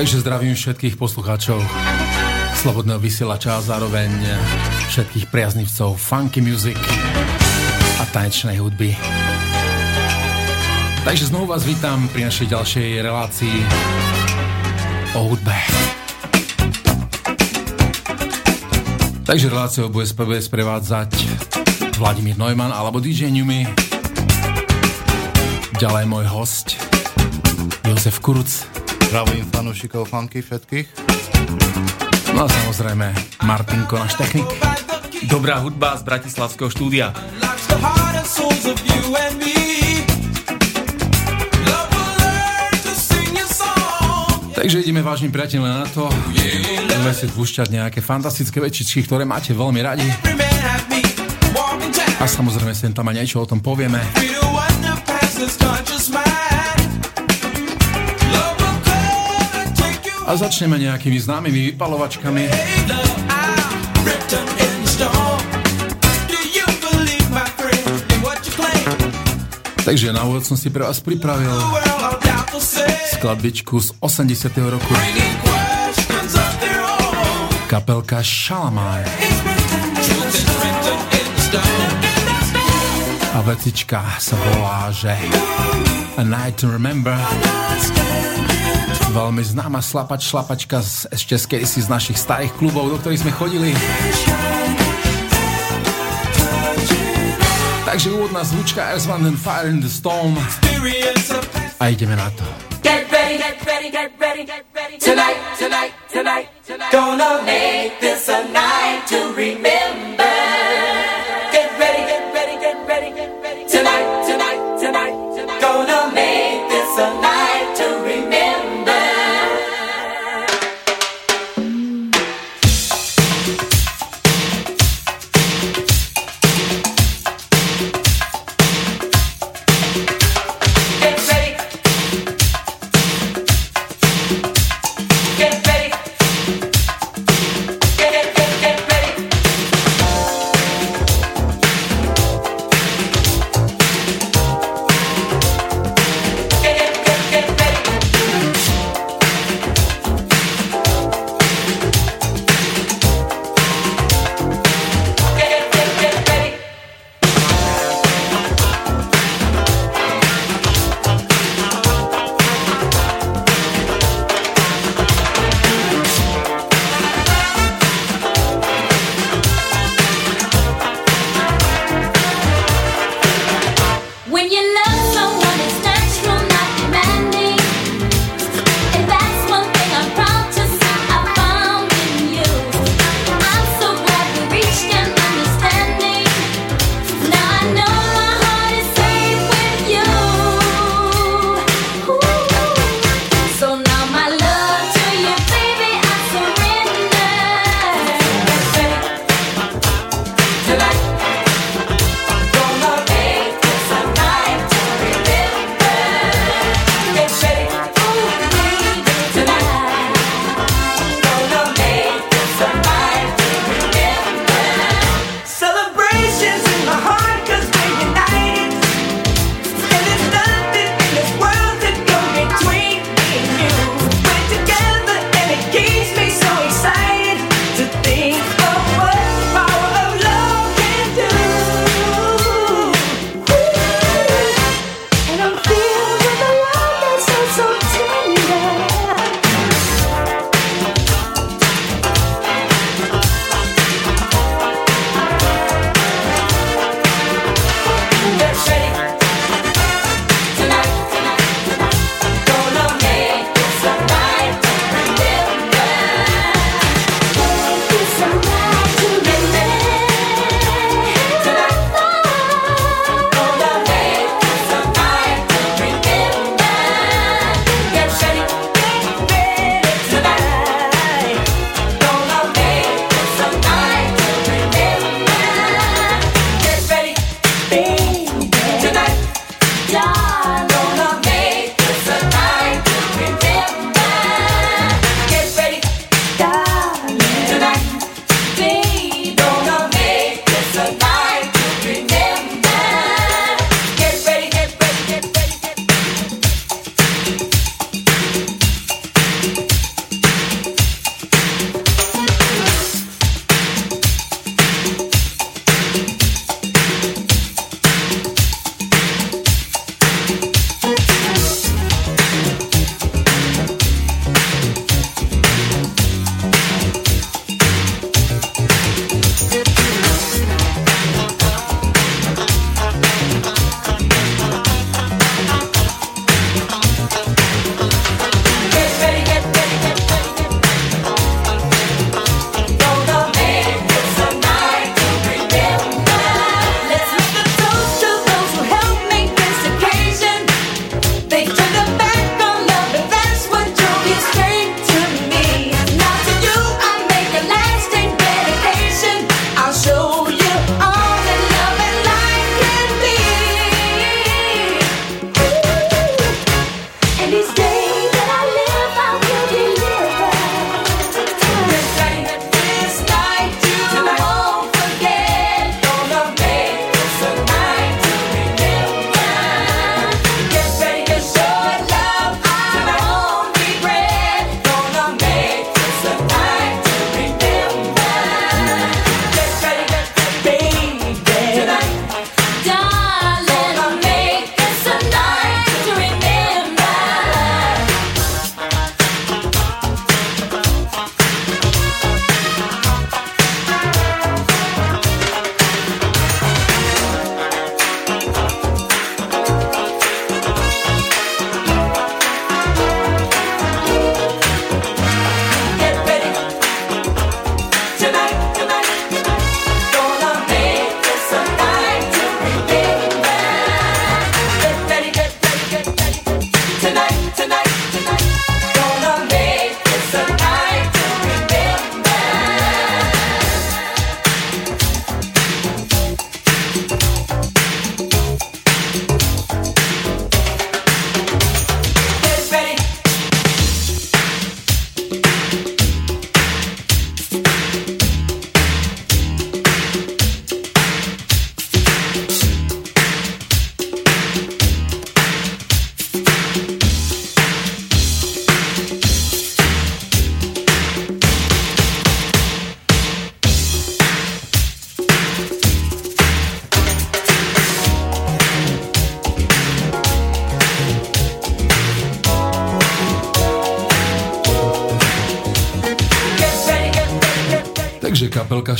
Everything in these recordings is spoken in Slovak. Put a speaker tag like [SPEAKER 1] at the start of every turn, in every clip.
[SPEAKER 1] Takže zdravím všetkých poslucháčov Slobodného vysielača a zároveň všetkých priaznivcov funky music a tanečnej hudby. Takže znovu vás vítam pri našej ďalšej relácii o hudbe. Takže reláciou bude, sprevádzať Vladimír Neumann alebo DJ Newmy. Ďalej môj host Jozef Kuruc.
[SPEAKER 2] Zdravím fanúšikov funky všetkých.
[SPEAKER 1] No a samozrejme Martinko, náš technik.
[SPEAKER 3] Dobrá hudba z Bratislavského štúdia.
[SPEAKER 1] Takže ideme vážnym priateľom na to. Budeme si púšťať nejaké fantastické večičky, ktoré máte veľmi radi. A samozrejme sem tam aj niečo o tom povieme. A začneme nejakými známymi vypalovačkami. Takže na úvod som si pre vás pripravil skladbičku z 80. roku. Kapelka Shalamar. A vecička sa volá, že A Night to Remember veľmi známa slapač, šlapačka z, ešte z z našich starých klubov, do ktorých sme chodili. Takže úvodná zvučka Earth, One and Fire in the Storm. A ideme na to. Get ready, get ready, get ready, get ready. Tonight, tonight, tonight, tonight. Gonna make this a night to remember. Get ready, get ready, get ready, get ready. Tonight, tonight, tonight, tonight. Gonna make this a night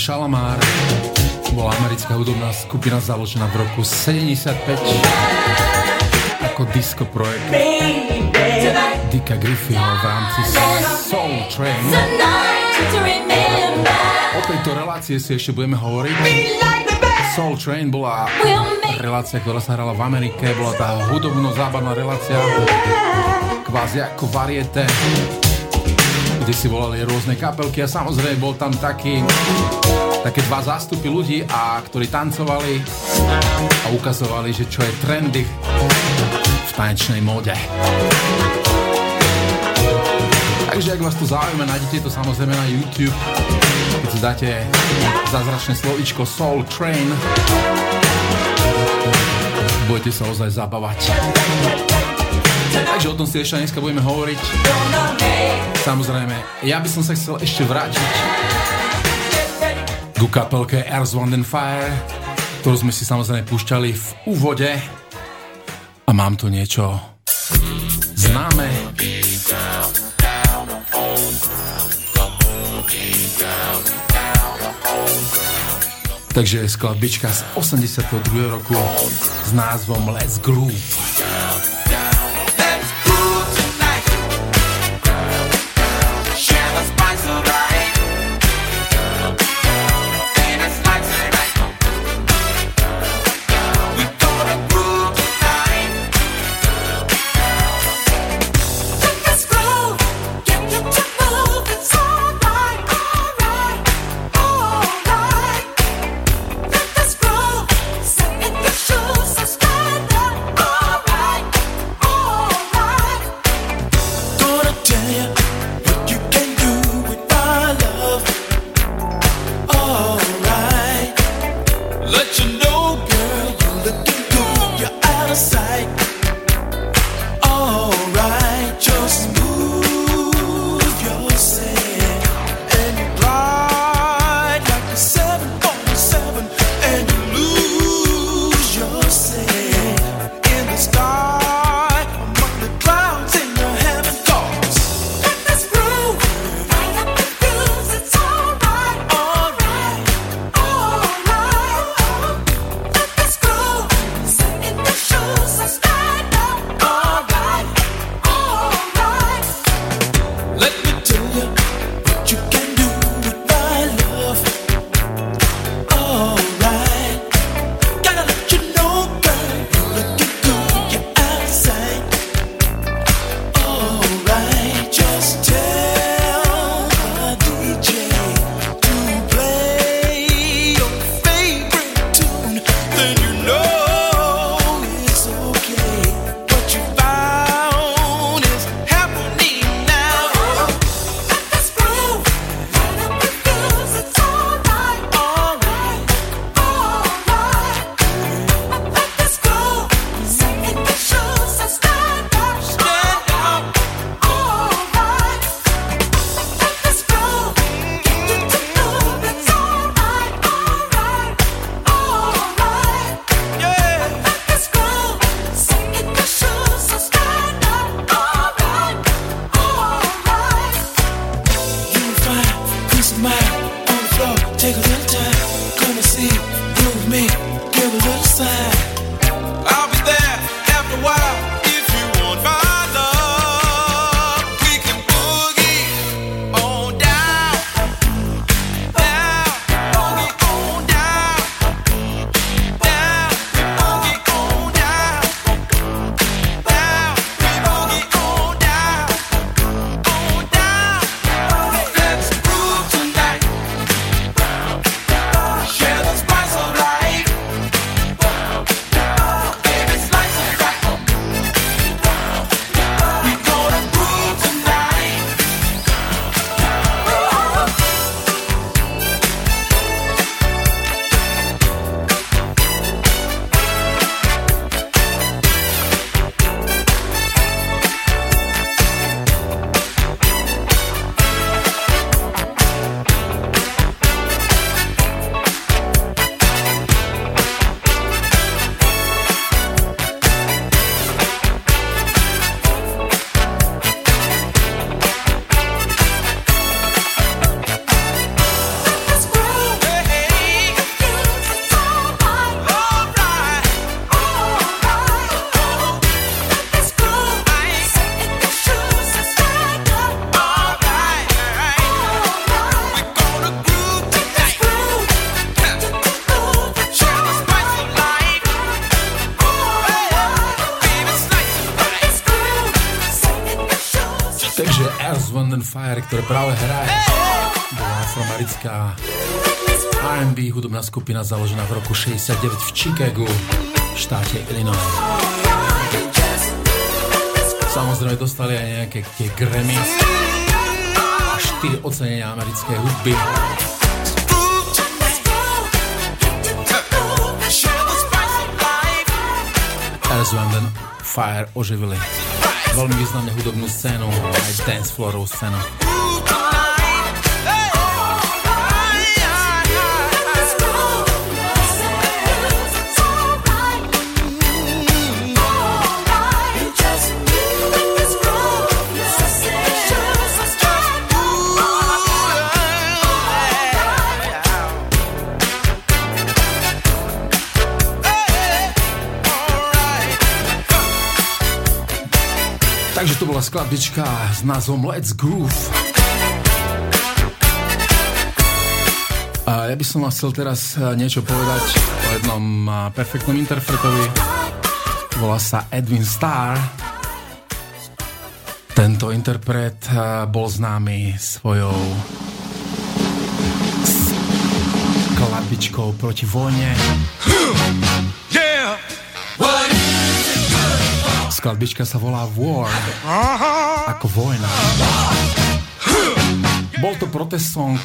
[SPEAKER 4] Shalamar bola americká hudobná skupina založená v roku 75 ako disco projekt Dicka Griffina v rámci Soul Train. O tejto relácie si ešte budeme hovoriť. Soul Train bola relácia, ktorá sa hrala v Amerike, bola tá hudobno-zábavná relácia, kvázi ako variete kde si volali rôzne kapelky a samozrejme bol tam taký také dva zástupy ľudí, a ktorí tancovali a ukazovali, že čo je trendy v tanečnej móde. Takže ak vás to zaujíma, nájdete to samozrejme na YouTube, keď si dáte zázračné slovičko Soul Train. Budete sa ozaj zabávať. Takže o tom si ešte dneska budeme hovoriť. Samozrejme, ja by som sa chcel ešte vrátiť ku kapelke Earth, Wind and Fire, ktorú sme si samozrejme púšťali v úvode. A mám tu niečo známe. Takže skladbička z 82. roku s názvom Let's Groove. Ktoré práve hraje. Bola afroamerická R&B hudobná skupina založená v roku 69 v Chicagu, v štáte Illinois. Samozrejme dostali aj nejaké tie Grammy a 4 ocenenia americkej hudby. Wind and Fire oživili veľmi významne hudobnú scénu, aj dance floorovú scénu. Takže to bola skladbička s názvom Let's Groove. A ja by som vám chcel teraz e, niečo povedať o jednom e, perfektnom interpretovi. Volá sa Edwin Starr. Tento interpret e, bol známy svojou skladbičkou proti vojne. Skladbička sa volá War, ako vojna. Bol to protest song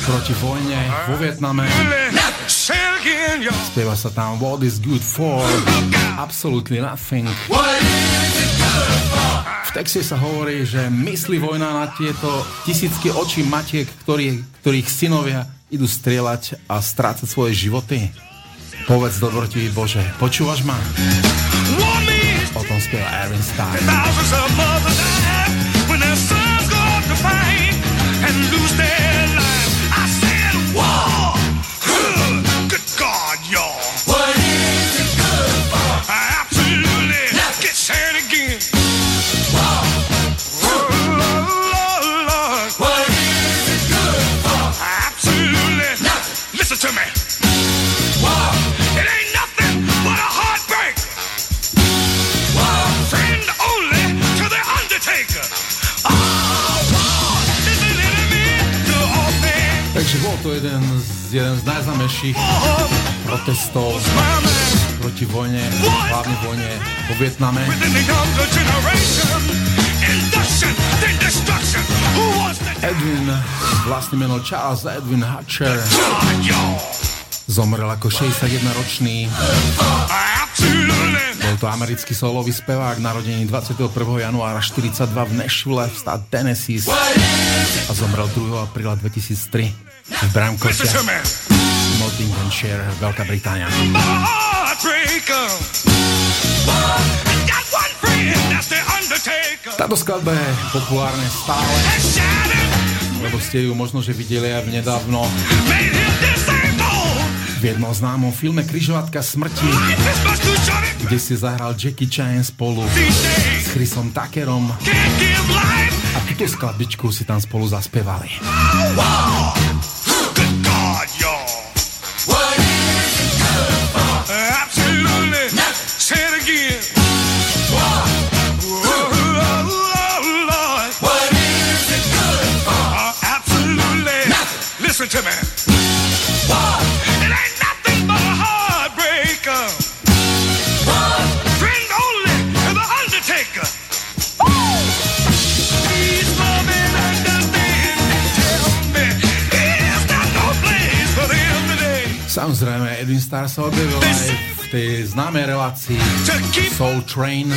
[SPEAKER 4] proti vojne vo Vietname. Spieva sa tam What is good for? Absolutely nothing. V texte sa hovorí, že myslí vojna na tieto tisícky očí matiek, ktorý, ktorých synovia idú strieľať a strácať svoje životy. Povedz dobrotivý Bože, počúvaš ma? O tom spieva Aaron Starr. Takže bol to jeden z, jeden z najznámejších protestov proti vojne, hlavne vojne vo Vietname. Edwin, vlastný meno Charles Edwin Hatcher, zomrel ako 61-ročný. Bol to americký solový spevák, narodený 21. januára 42 v Nashville v stát Tennessee a zomrel 2. apríla 2003 v Bramcote, Nottinghamshire, Veľká Británia. Táto skladba je populárne stále, lebo ste ju možno, že videli aj nedávno v jednom známom filme Kryžovatka smrti, kde si zahral Jackie Chan spolu s Chrisom Tuckerom a túto skladbičku si tam spolu zaspievali. Listen to me. Samozrejme, Edwin Starr sa objavil aj v tej známej relácii Soul Train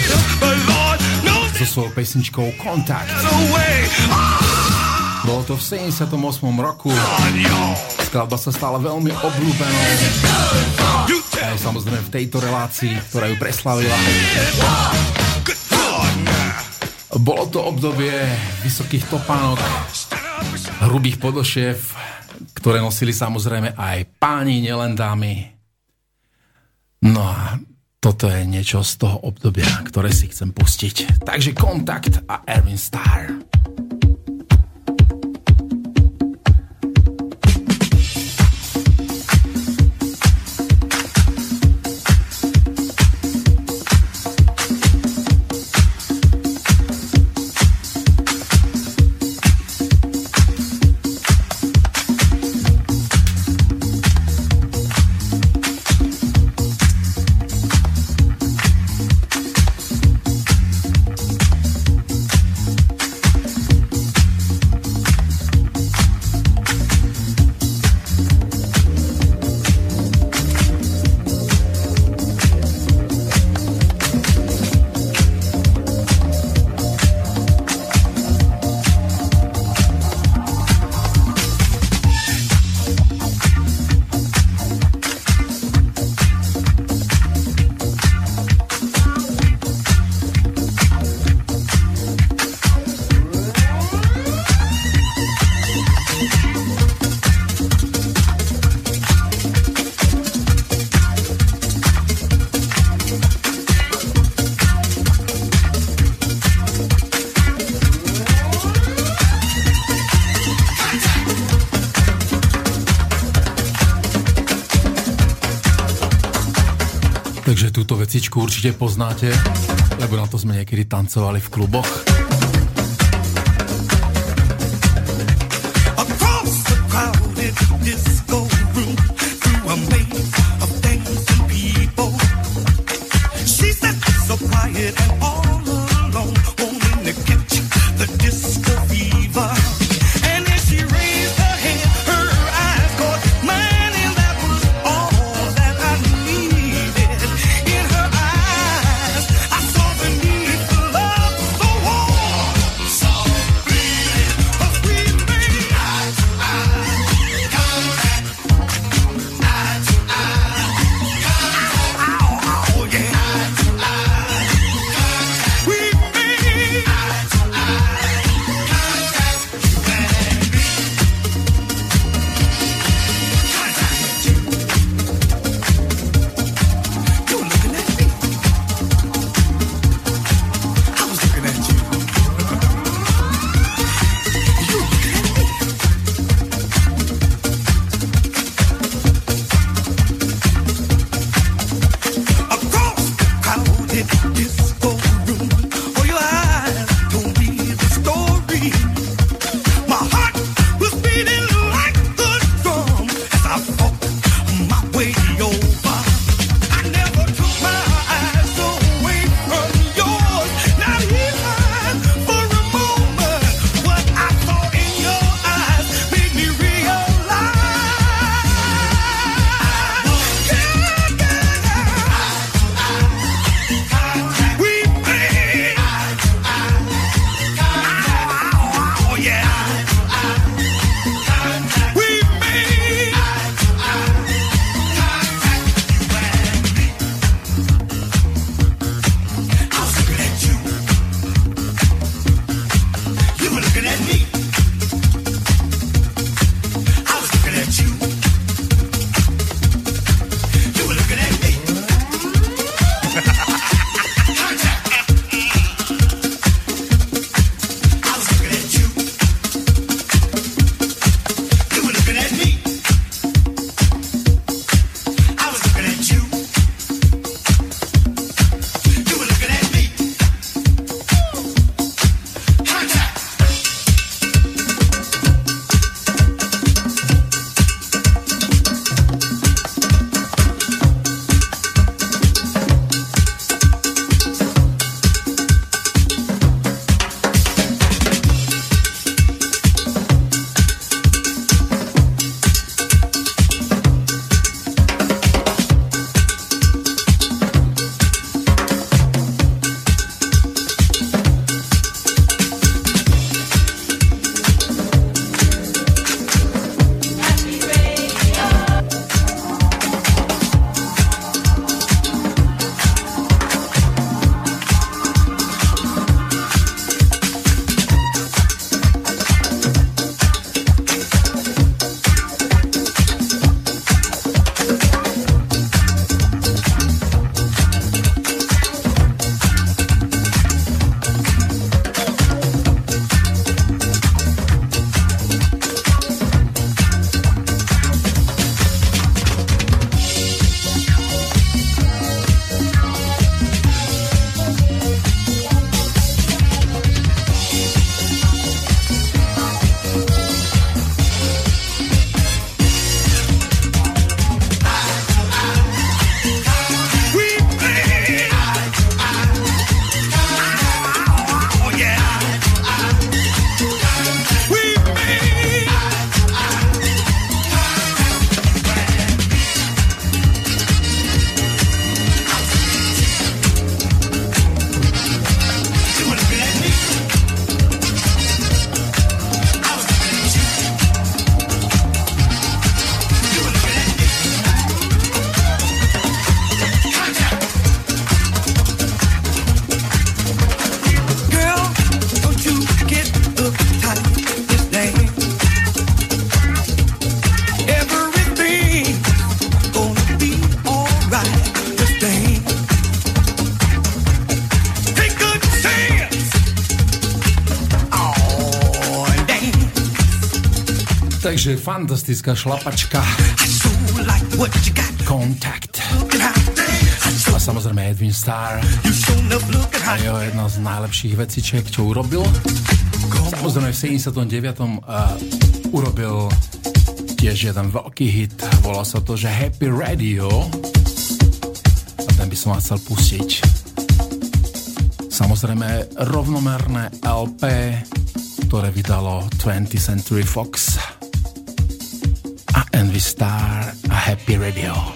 [SPEAKER 4] so svojou pesničkou Contact. Bolo to v 78. roku. Skladba sa stala veľmi obľúbenou. Aj samozrejme v tejto relácii, ktorá ju preslavila. Bolo to obdobie vysokých topánok, hrubých podošiev, ktoré nosili samozrejme aj páni, nielen dámy. No a toto je niečo z toho obdobia, ktoré si chcem pustiť. Takže Kontakt a Erwin Starr.
[SPEAKER 5] Túto vecičku určite poznáte, lebo na to sme niekedy tancovali v kluboch. Takže fantastická šlapačka. Contact. A samozrejme Edwin Starr. A jeho jedna z najlepších vecičiek, čo urobil. Samozrejme v 79. Uh, urobil tiež jeden veľký hit. Volá sa to, že Happy Radio. A ten by som vás chcel pustiť. Samozrejme rovnomerné LP, ktoré vydalo 20th Century Fox a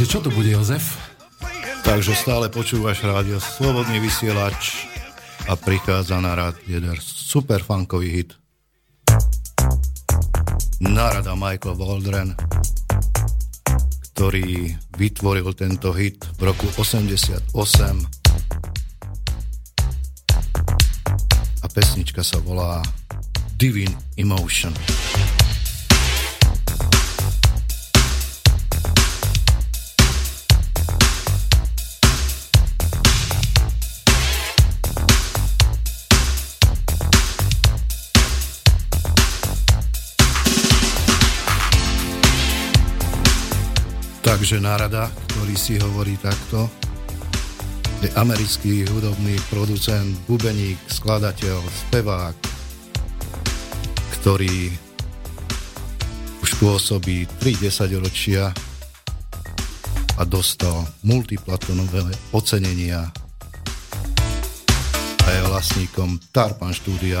[SPEAKER 5] Envy Star a Happy Radio.
[SPEAKER 2] Stále počúvaš rádio Slobodný vysielač a prichádza na rád jeden super funkový hit. Narada Michael Waldron, ktorý vytvoril tento hit v roku 88 a pesnička sa volá Divine Emotion. Takže nárada, ktorý si hovorí takto, je americký hudobný producent, bubeník, skladateľ, spevák, ktorý už pôsobí 3 ročia a dostal multiplatonové ocenenia a je vlastníkom Tarpan štúdia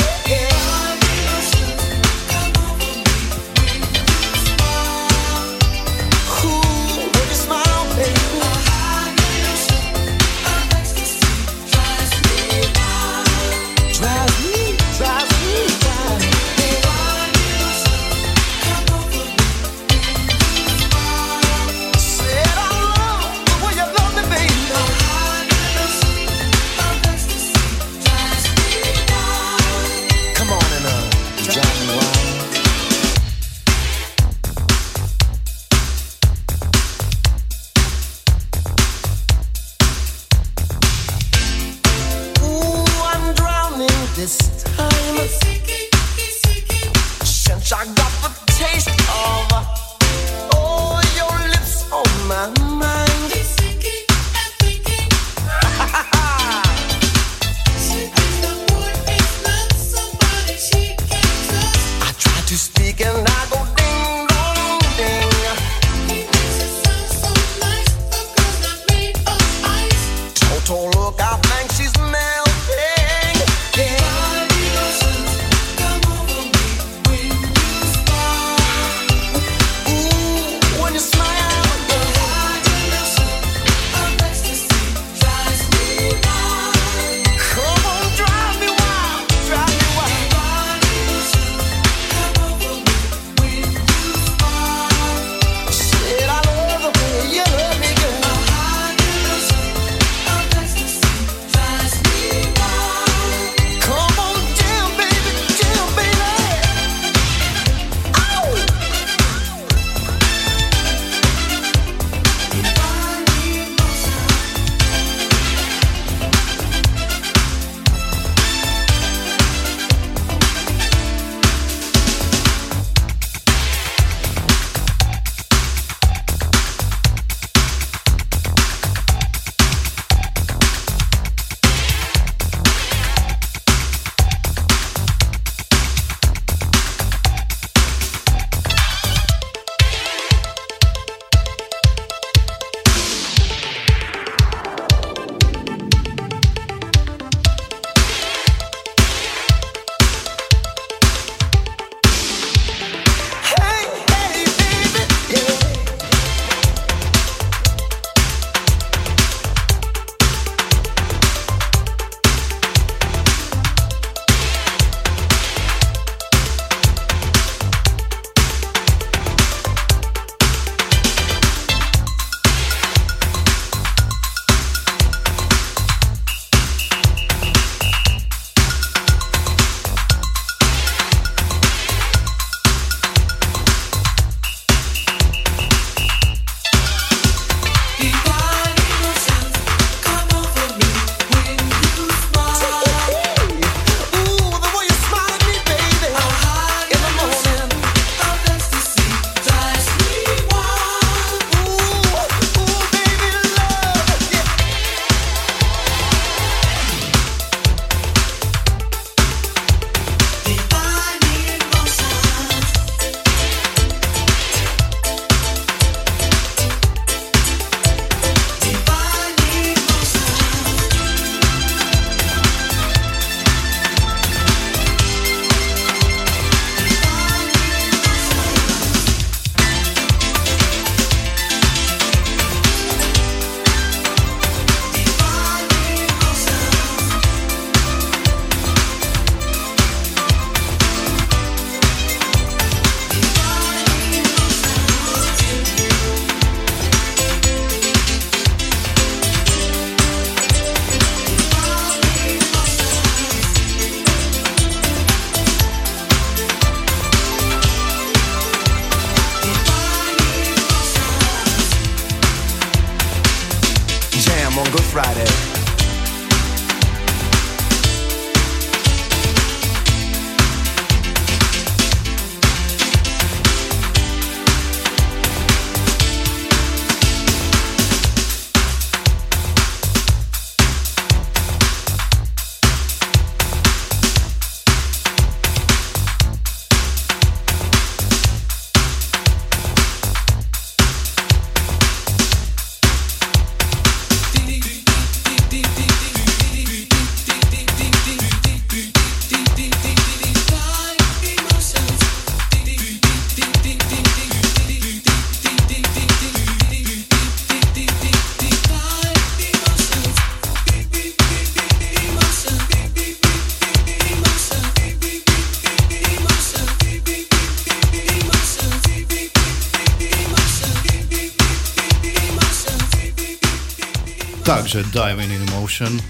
[SPEAKER 2] Motion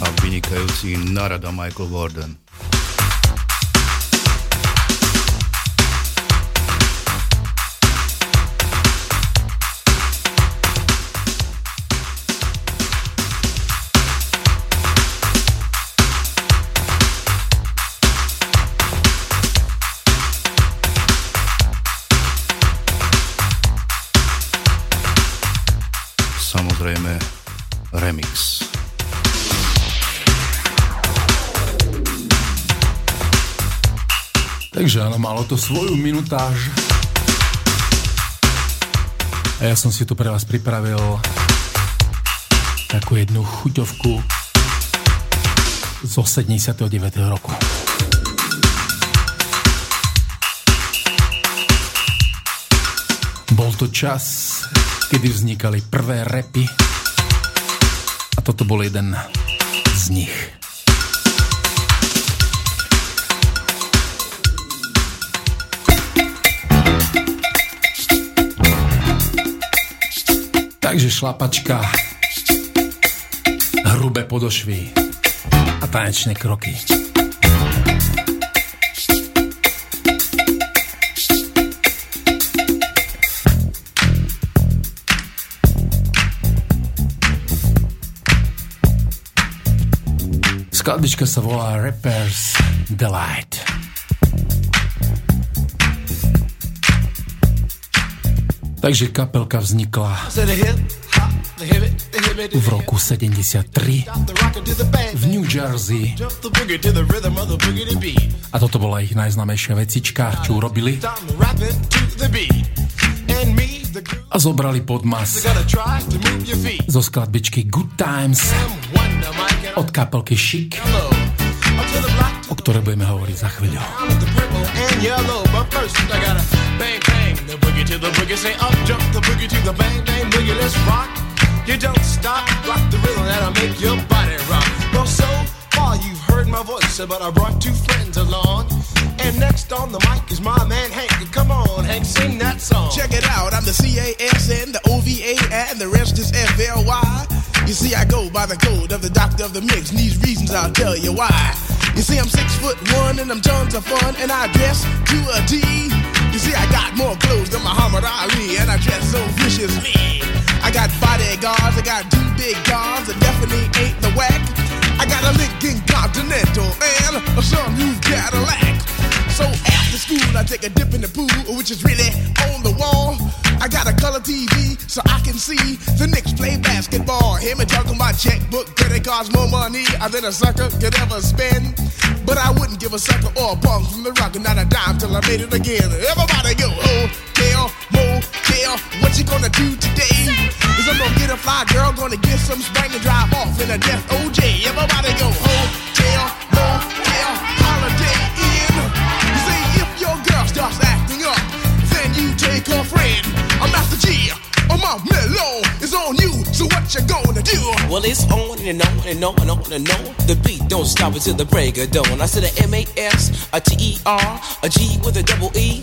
[SPEAKER 2] a vynikajúci Narada Michael Warden.
[SPEAKER 4] Áno, malo to svoju minutáž. A ja som si tu pre vás pripravil takú jednu chuťovku zo 79. roku. Bol to čas, kedy vznikali prvé repy a toto bol jeden z nich. Takže šlapačka, hrubé podošvy a tanečné kroky. Skladbička sa volá Rappers Delight. Takže kapelka vznikla v roku 73 v New Jersey. A toto bola ich najznámejšia vecička, čo urobili. A zobrali podmas zo skladbičky Good Times od kapelky Chic, o ktorej budeme hovoriť za chvíľu. The boogie to the boogie, say up jump the boogie to the bang bang boogie, let's rock. You don't stop, rock the rhythm that'll make your body rock. Well, so far you've heard my voice, but I brought two friends along. And next on the mic is my man Hank. Come on, Hank, sing that song.
[SPEAKER 6] Check it out, I'm the C-A-S-N, the O-V-A, and the rest is F-L-Y. You see, I go by the code of the doctor of the mix, and these reasons I'll tell you why. You see, I'm six foot one, and I'm tons of fun, and I dress to a D. You see, I got more clothes than Muhammad Ali, and I dress so viciously. I got bodyguards, I got two big guns that definitely ain't the whack. I got a Lincoln Continental and a new Cadillac. So after school, I take a dip in the pool, which is really on the wall. I got a color TV so I can see the Knicks play basketball. Him and talking my checkbook, credit cards more money than a sucker could ever spend. But I wouldn't give a sucker or a bum from the rock and not a dime till I made it again. Everybody go, hotel, motel, what you gonna do today? Is I'm gonna get a fly girl, gonna get some spring and drive off in a death OJ. Everybody go, hotel, motel, I'm G. Oh, my mellow is on you, so what you gonna do?
[SPEAKER 7] Well, it's on and on and on and on and on. The beat don't stop until the break of dawn. I said a M A S, a T E R, a G with a double E.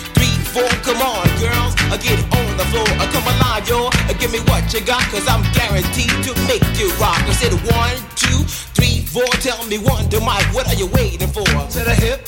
[SPEAKER 7] four. Come on, girls, I get on the floor. I come alive, yo. And uh, give me what you got, cause I'm guaranteed to make you rock. I said one, two, three, four. Tell me one, to Mike, what are you waiting for?
[SPEAKER 8] To the hip,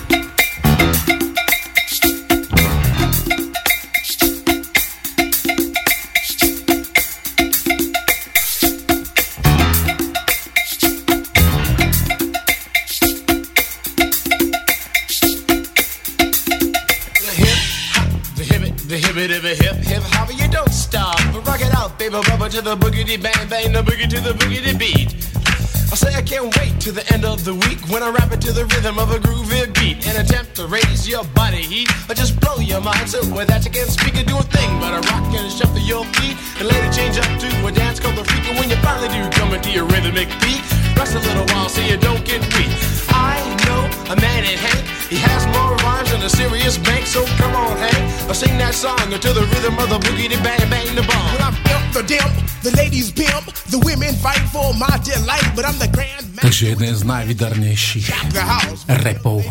[SPEAKER 8] The hippie dippy hip hip hopper, you don't stop. Rock it out, baby bubba to the boogity bang bang, the boogie to the boogity beat. I say I can't wait to the end of the week when I rap it to the rhythm of a groovy beat and attempt to raise your body heat or just blow your mind. So that you can't speak or do a thing but a rock and shuffle your feet and it change up to a dance called the freak. And when you finally do come into your rhythmic beat, rest a little while so you don't get weak. I know a man in Hank, he has more rhymes than a serious bank. So come on, Hank, I'll sing that song until the rhythm of the boogie, bang bang the bomb.
[SPEAKER 6] When I'm imp, the dimp, the ladies pimp, the women fight for my delight, but I'm the grand man.
[SPEAKER 4] Takže jeden z najvydarnejších repov,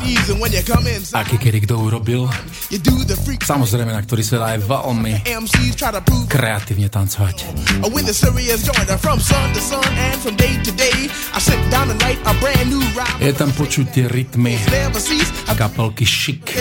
[SPEAKER 4] aký kedy kto urobil. Samozrejme, na ktorý sa dá aj veľmi kreatívne tancovať. Je tam počuť tie rytmy kapelky Chic.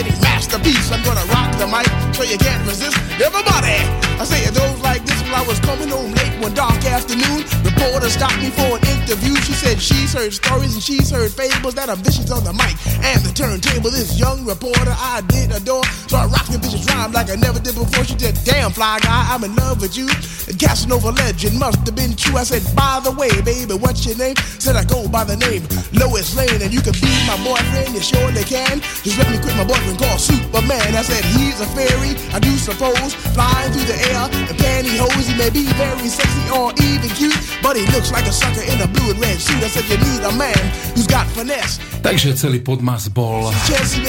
[SPEAKER 4] I say it goes like this while I was coming home late one dark afternoon. Reporter stopped me for an interview. She said she's heard stories and she's heard fables that are vicious on the mic and the turntable. This young reporter I did adore, so I rocked the vicious rhyme like I never did before. She said, "Damn fly guy, I'm in love with you." And Casanova legend must have been true. I said, "By the way, baby, what's your name?" Said I go by the name Lois Lane, and you can be my boyfriend. You they can. Just let me quit my boyfriend called Superman. I said he's a fairy, I do suppose, flying through the air and pantyhose. He may be very sexy or even cute, but he looks like a sucker in a blue and red suit. I said you need a man who's got finesse. Takže celý podmas bol,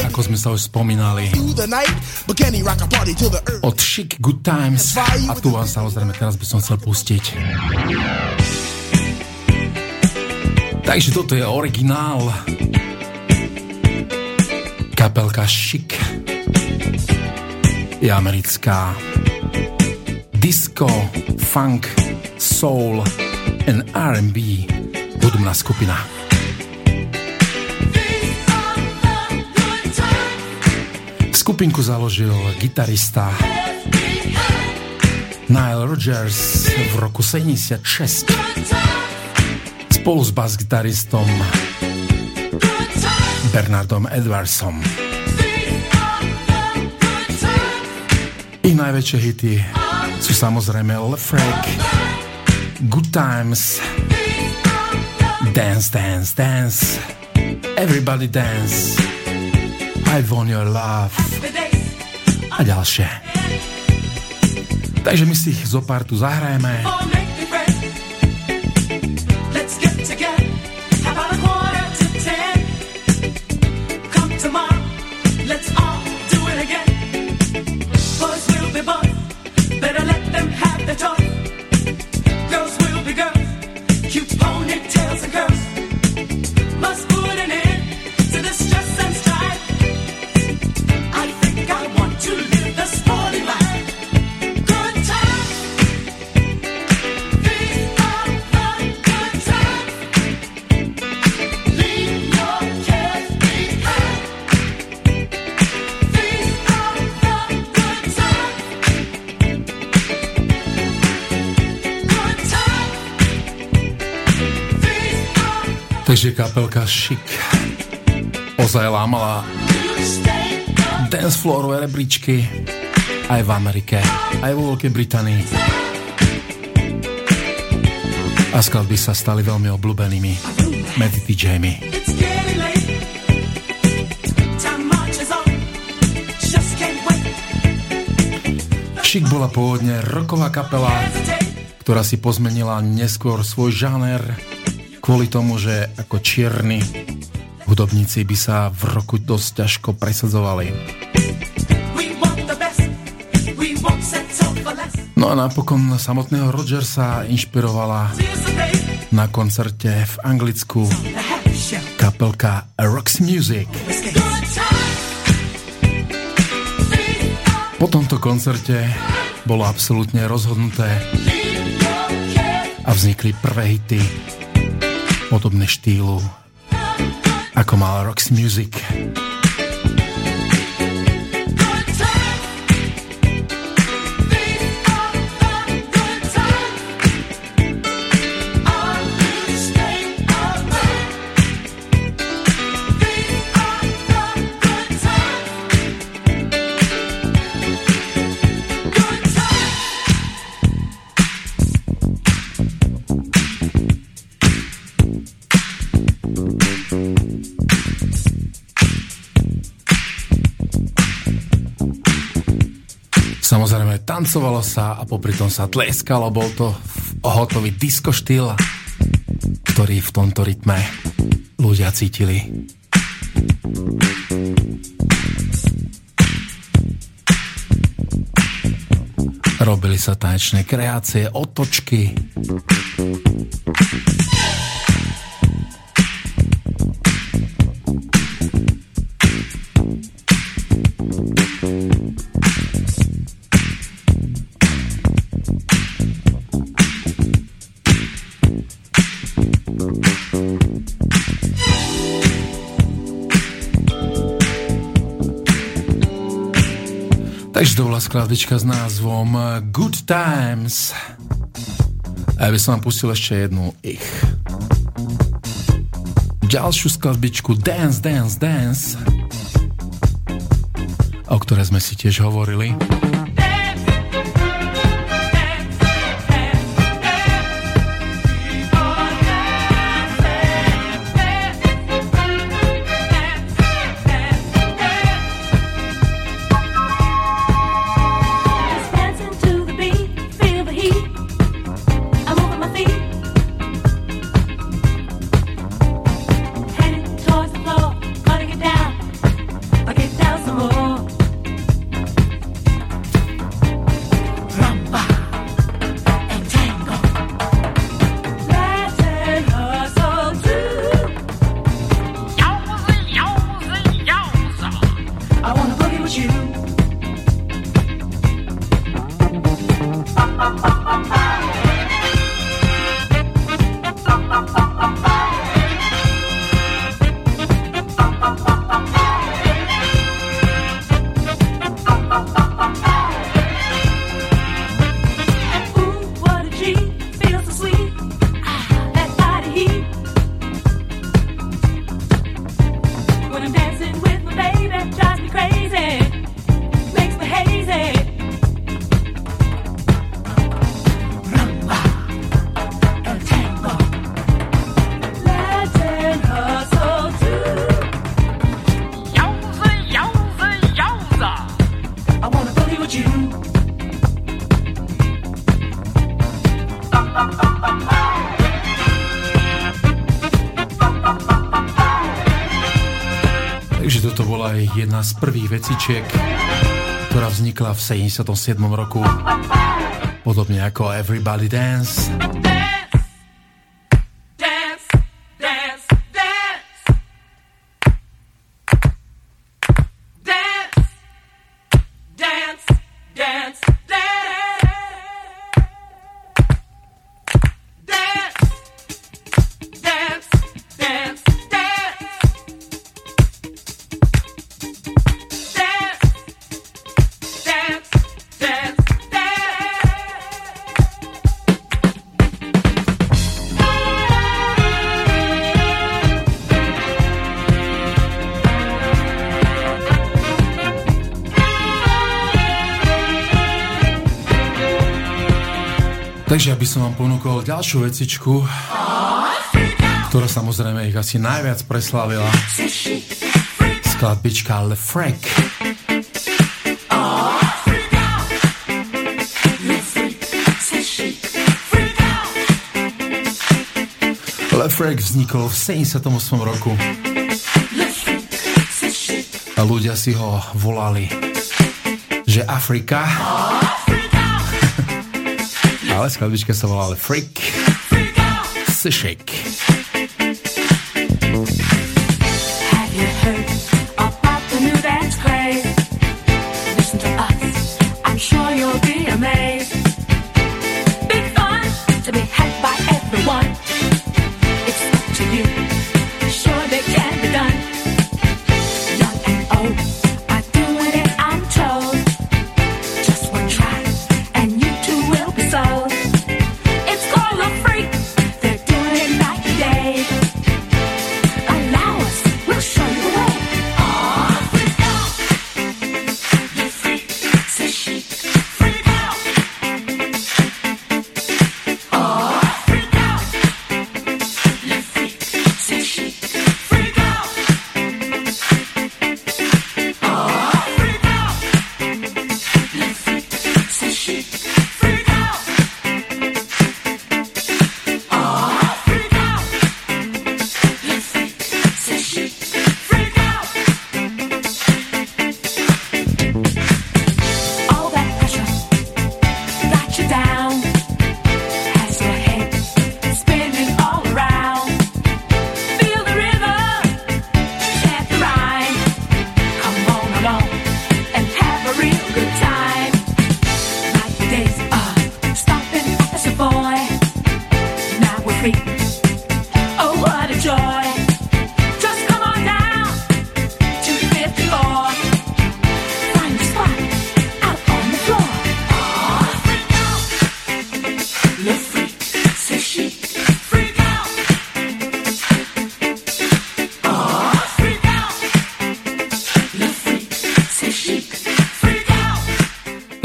[SPEAKER 4] ako sme sa už spomínali, od Chic Good Times a tu vám samozrejme teraz by som chcel pustiť. Takže toto je originál kapelka Chic. Je americká. Disco, funk, soul and R&B hudobná skupina. Skupinku založil gitarista Nile Rodgers v roku 76 spolu s bas-gitaristom Bernardom Edwardsom. Ich najväčšie hity sú samozrejme Lefrag, Good Times, Dance, Dance, Dance, Everybody Dance, I Want Your Love a ďalšie. Takže my si ich zo pár tu zahrajeme. Takže kapelka Chic ozaj lámala dance floorové rebríčky aj v Amerike, aj vo Veľkej Británii. A skladby sa stali veľmi obľúbenými medzi DJmi. Chic bola pôvodne roková kapela, ktorá si pozmenila neskôr svoj žáner kvôli tomu, že ako čierni hudobníci by sa v roku dosť ťažko presadzovali. No a napokon samotného Rogersa inšpirovala na koncerte v Anglicku kapelka Roxy Music. Po tomto koncerte bolo absolútne rozhodnuté a vznikli prvé hity podobné štýlu ako mal Roxy Music. Tancovalo sa a popri tom sa tleskalo. Bol to hotový disco štýl, ktorý v tomto rytme ľudia cítili. Robili sa tanečné kreácie, otočky. Skladička s názvom Good Times. A ja by som vám pustil ešte jednu ich. Ďalšiu skladbičku Dance, Dance, Dance, o ktorej sme si tiež hovorili. Jedna z prvých vecičiek, ktorá vznikla v 77. roku, podobne ako Everybody Dance.
[SPEAKER 1] Som vám ponúkol ďalšiu vecičku, ktorá samozrejme ich asi najviac preslavila. Skladbička Le Freak. Le Freak vznikol v 78 roku. A ľudia si ho volali, že Afrika ale skladbička sa volala Freak.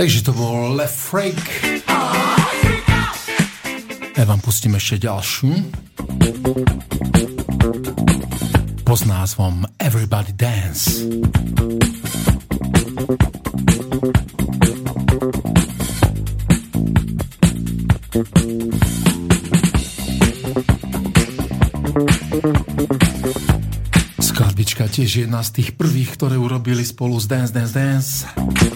[SPEAKER 1] Shake. ešte ďalšiu pod názvom Everybody Dance. Skladbička tiež jedna z tých prvých, ktoré urobili spolu s Dance Dance Dance.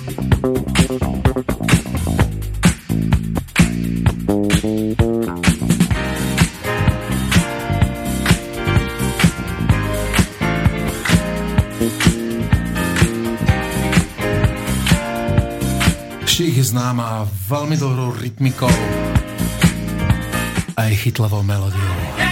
[SPEAKER 1] Veľmi dobrou rytmikou a aj chytlavou melódiou.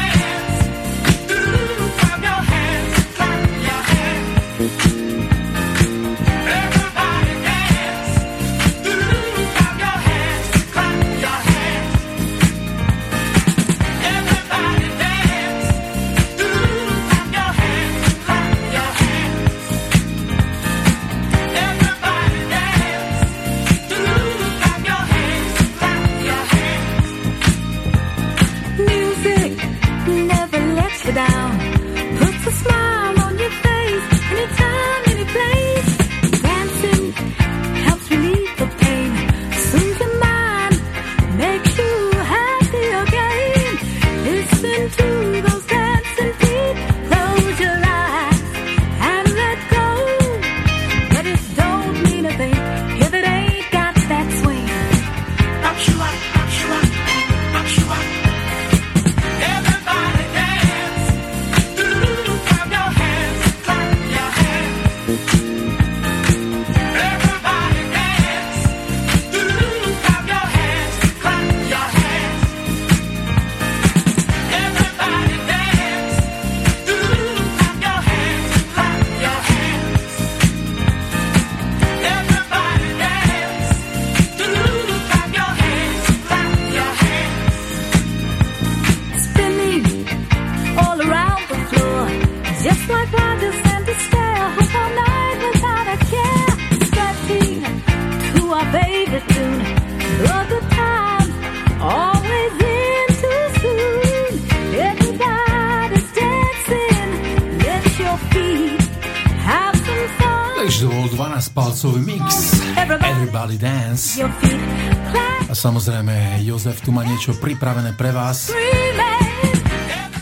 [SPEAKER 4] Samozrejme, Jozef tu má niečo pripravené pre vás.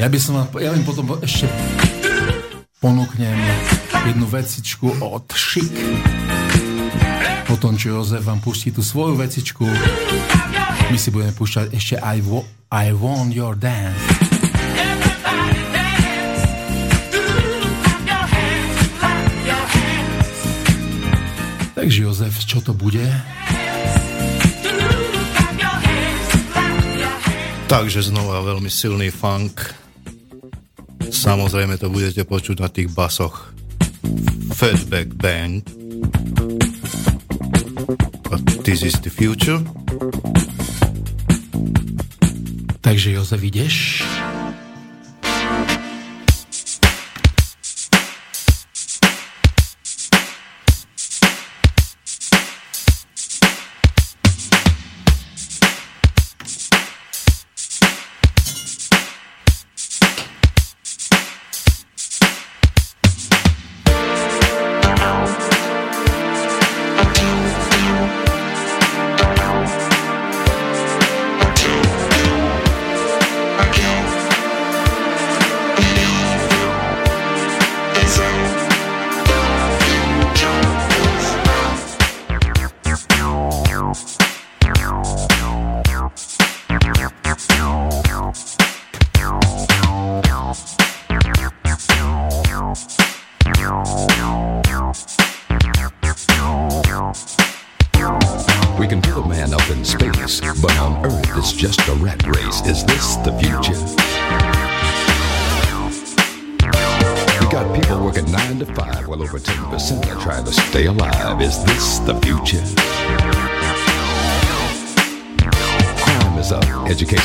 [SPEAKER 4] Ja by som ja len potom ešte ponúknem jednu vecičku od Chic. Potom, čo Jozef vám pustí tú svoju vecičku, my si budeme púšťať ešte I, I Want Your Dance. Takže Jozef, čo to bude?
[SPEAKER 2] Takže znova veľmi silný funk. Samozrejme to budete počuť na tých basoch. Fatback Band. A This is the future.
[SPEAKER 4] Takže Jozef, ideš?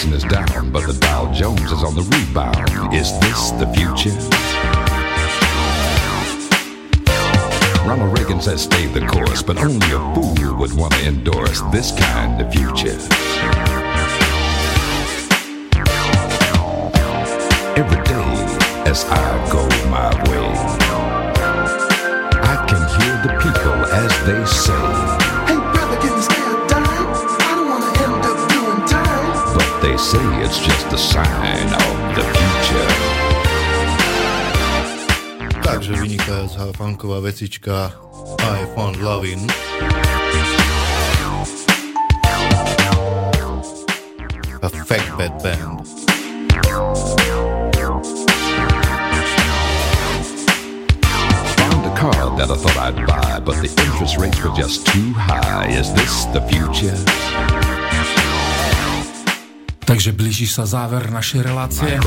[SPEAKER 2] Wilson
[SPEAKER 9] is down, but the Dow Jones is on the rebound. Is this the future? Ronald Reagan says stay the course, but only a fool would want to endorse this kind of future. Every day as
[SPEAKER 2] I
[SPEAKER 9] go my way, I can hear the people as they say.
[SPEAKER 2] Found Lovin'. A Fake Bad Band.
[SPEAKER 9] Found a car that I thought I'd buy, but the interest rates were just too high. Is this the future?
[SPEAKER 4] Takže blíži sa záver našej relácie.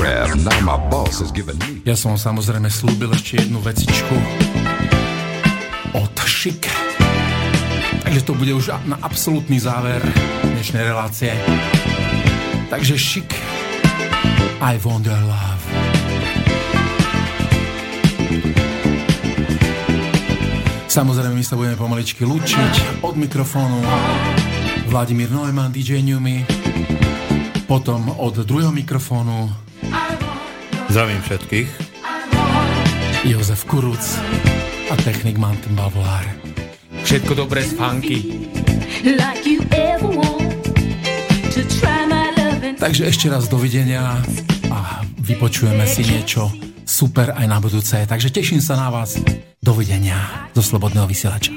[SPEAKER 4] Ja som samozrejme slúbil ešte jednu vecičku šik. Takže to bude už na absolútny záver dnešnej relácie. Takže šik. I wonder love. Samozrejme, my sa budeme pomaličky lučiť od mikrofónu. Vladimír Neumann, DJ Newmy. Potom od druhého mikrofónu.
[SPEAKER 2] Zdravím všetkých.
[SPEAKER 4] Jozef Kuruc a technik Mountain Bavolár.
[SPEAKER 3] Všetko dobré z funky.
[SPEAKER 4] Takže ešte raz dovidenia a vypočujeme si niečo super aj na budúce. Takže teším sa na vás. Dovidenia zo Slobodného vysielača.